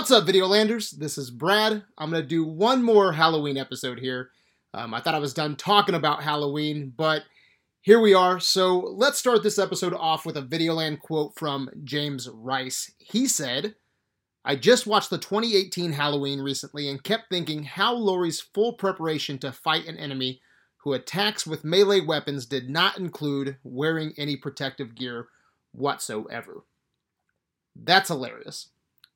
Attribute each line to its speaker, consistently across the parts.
Speaker 1: What's up, Videolanders? This is Brad. I'm going to do one more Halloween episode here. Um, I thought I was done talking about Halloween, but here we are. So let's start this episode off with a Videoland quote from James Rice. He said, I just watched the 2018 Halloween recently and kept thinking how Laurie's full preparation to fight an enemy who attacks with melee weapons did not include wearing any protective gear whatsoever. That's hilarious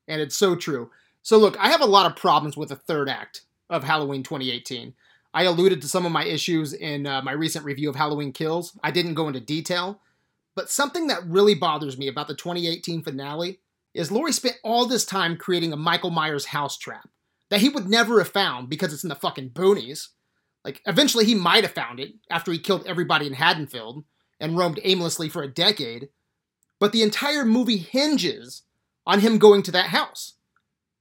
Speaker 1: and it's so true. So look, I have a lot of problems with the third act of Halloween 2018. I alluded to some of my issues in uh, my recent review of Halloween Kills. I didn't go into detail, but something that really bothers me about the 2018 finale is Laurie spent all this time creating a Michael Myers house trap that he would never have found because it's in the fucking boonies. Like, eventually he might have found it after he killed everybody in Haddonfield and roamed aimlessly for a decade, but the entire movie hinges on him going to that house.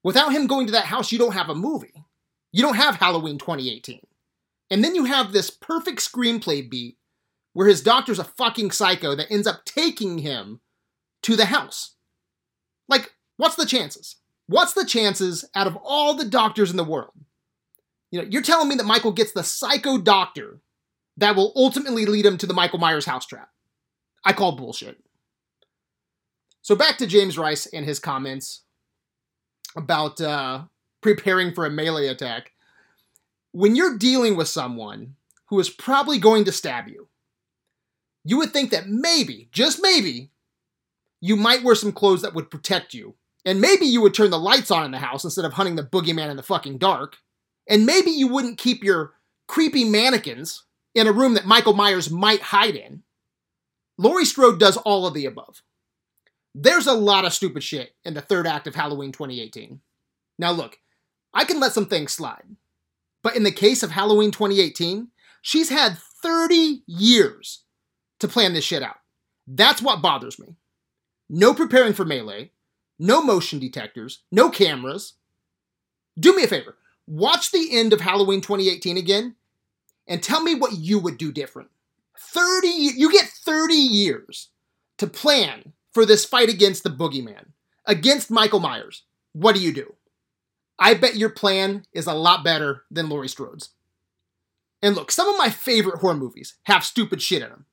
Speaker 1: Without him going to that house, you don't have a movie. You don't have Halloween 2018. And then you have this perfect screenplay beat where his doctor's a fucking psycho that ends up taking him to the house. Like, what's the chances? What's the chances out of all the doctors in the world? You know, you're telling me that Michael gets the psycho doctor that will ultimately lead him to the Michael Myers house trap. I call bullshit. So back to James Rice and his comments about uh, preparing for a melee attack. When you're dealing with someone who is probably going to stab you, you would think that maybe, just maybe, you might wear some clothes that would protect you. And maybe you would turn the lights on in the house instead of hunting the boogeyman in the fucking dark. And maybe you wouldn't keep your creepy mannequins in a room that Michael Myers might hide in. Laurie Strode does all of the above. There's a lot of stupid shit in the third act of Halloween 2018. Now, look, I can let some things slide. But in the case of Halloween 2018, she's had 30 years to plan this shit out. That's what bothers me. No preparing for melee, no motion detectors, no cameras. Do me a favor, watch the end of Halloween 2018 again and tell me what you would do different. 30 you get 30 years to plan for this fight against the boogeyman, against Michael Myers, what do you do? I bet your plan is a lot better than Laurie Strode's. And look, some of my favorite horror movies have stupid shit in them.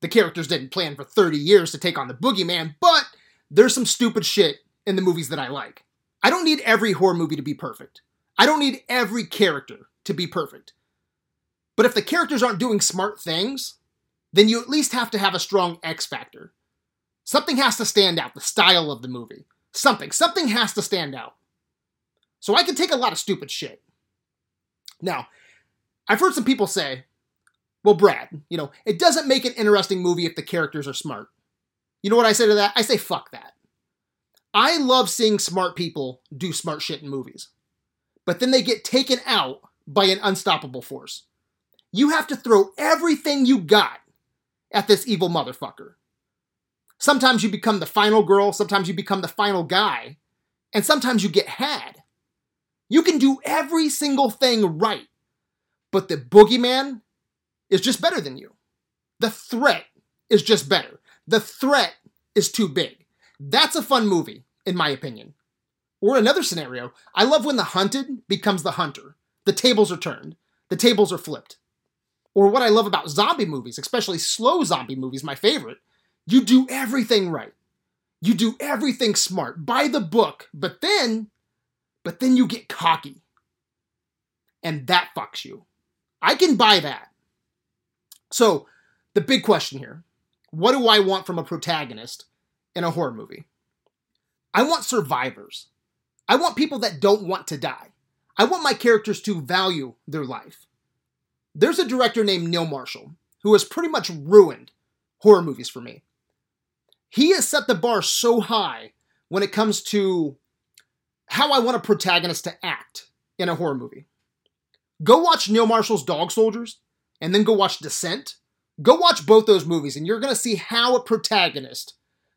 Speaker 1: The characters didn't plan for 30 years to take on the boogeyman, but there's some stupid shit in the movies that I like. I don't need every horror movie to be perfect. I don't need every character to be perfect. But if the characters aren't doing smart things, then you at least have to have a strong X factor. Something has to stand out, the style of the movie. Something. Something has to stand out. So I can take a lot of stupid shit. Now, I've heard some people say, well, Brad, you know, it doesn't make an interesting movie if the characters are smart. You know what I say to that? I say, fuck that. I love seeing smart people do smart shit in movies. But then they get taken out by an unstoppable force. You have to throw everything you got at this evil motherfucker. Sometimes you become the final girl, sometimes you become the final guy, and sometimes you get had. You can do every single thing right, but the boogeyman is just better than you. The threat is just better. The threat is too big. That's a fun movie, in my opinion. Or another scenario, I love when the hunted becomes the hunter. The tables are turned, the tables are flipped. Or what I love about zombie movies, especially slow zombie movies, my favorite, you do everything right. You do everything smart, by the book, but then, but then you get cocky. And that fucks you. I can buy that. So, the big question here what do I want from a protagonist in a horror movie? I want survivors. I want people that don't want to die. I want my characters to value their life. There's a director named Neil Marshall who has pretty much ruined horror movies for me he has set the bar so high when it comes to how I want a protagonist to act in a horror movie. Go watch Neil Marshall's Dog Soldiers and then go watch Descent. Go watch both those movies and you're going to see how a protagonist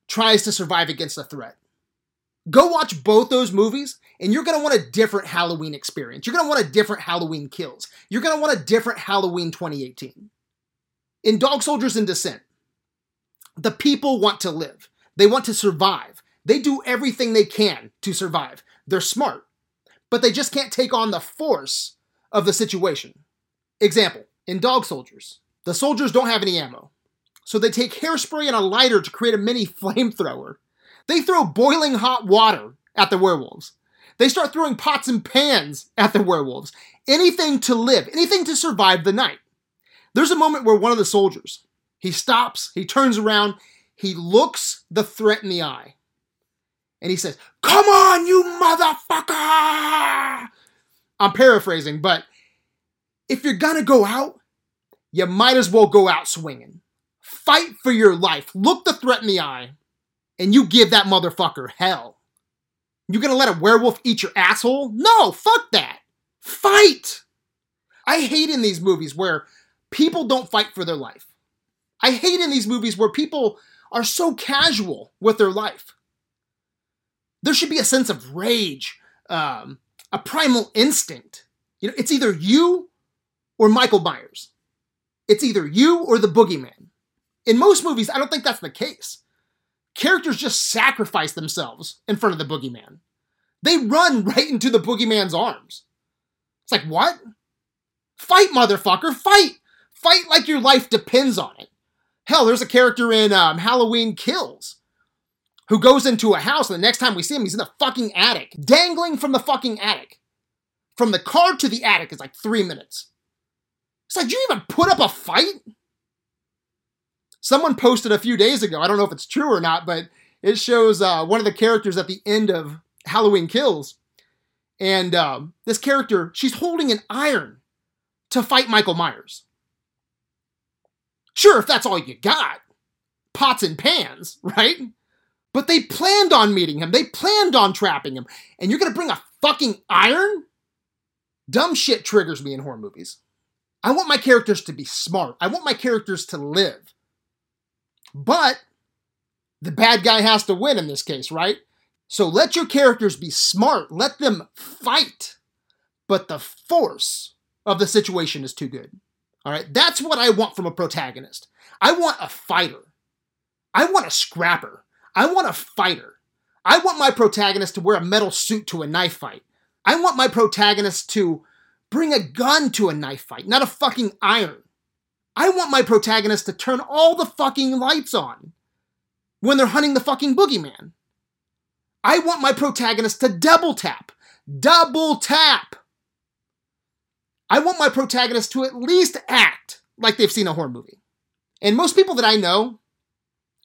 Speaker 1: tries to survive against a threat. Go watch both those movies and you're going to want a different Halloween experience. You're going to want a different Halloween kills. You're going to want a different Halloween 2018. In Dog Soldiers and Descent, the people want to live. They want to survive. They do everything they can to survive. They're smart, but they just can't take on the force of the situation. Example in Dog Soldiers, the soldiers don't have any ammo, so they take hairspray and a lighter to create a mini flamethrower. They throw boiling hot water at the werewolves. They start throwing pots and pans at the werewolves. Anything to live, anything to survive the night. There's a moment where one of the soldiers, he stops, he turns around, he looks the threat in the eye, and he says, Come on, you motherfucker! I'm paraphrasing, but if you're gonna go out, you might as well go out swinging. Fight for your life. Look the threat in the eye, and you give that motherfucker hell. You gonna let a werewolf eat your asshole? No, fuck that. Fight! I hate in these movies where people don't fight for their life. I hate in these movies where people are so casual with their life. There should be a sense of rage, um, a primal instinct. You know, it's either you or Michael Myers. It's either you or the boogeyman. In most movies, I don't think that's the case. Characters just sacrifice themselves in front of the boogeyman. They run right into the boogeyman's arms. It's like, what? Fight, motherfucker, fight! Fight like your life depends on it. Hell, there's a character in um, Halloween Kills who goes into a house, and the next time we see him, he's in the fucking attic, dangling from the fucking attic. From the car to the attic is like three minutes. It's like, you even put up a fight? Someone posted a few days ago, I don't know if it's true or not, but it shows uh, one of the characters at the end of Halloween Kills. And uh, this character, she's holding an iron to fight Michael Myers. Sure, if that's all you got, pots and pans, right? But they planned on meeting him. They planned on trapping him. And you're going to bring a fucking iron? Dumb shit triggers me in horror movies. I want my characters to be smart. I want my characters to live. But the bad guy has to win in this case, right? So let your characters be smart. Let them fight. But the force of the situation is too good. All right? That's what I want from a protagonist. I want a fighter. I want a scrapper. I want a fighter. I want my protagonist to wear a metal suit to a knife fight. I want my protagonist to bring a gun to a knife fight, not a fucking iron. I want my protagonist to turn all the fucking lights on when they're hunting the fucking boogeyman. I want my protagonist to double tap. Double tap! I want my protagonist to at least act like they've seen a horror movie. And most people that I know,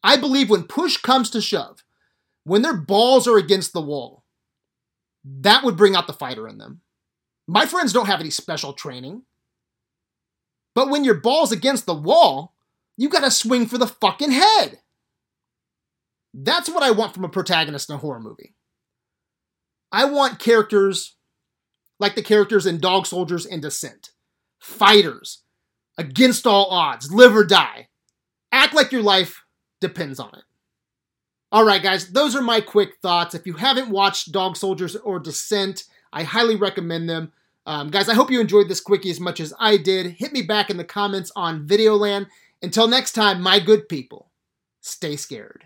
Speaker 1: I believe when push comes to shove, when their balls are against the wall, that would bring out the fighter in them. My friends don't have any special training. But when your ball's against the wall, you gotta swing for the fucking head. That's what I want from a protagonist in a horror movie. I want characters like the characters in Dog Soldiers and Descent. Fighters, against all odds, live or die. Act like your life depends on it. All right, guys, those are my quick thoughts. If you haven't watched Dog Soldiers or Descent, I highly recommend them. Um, guys, I hope you enjoyed this quickie as much as I did. Hit me back in the comments on Videoland. Until next time, my good people, stay scared.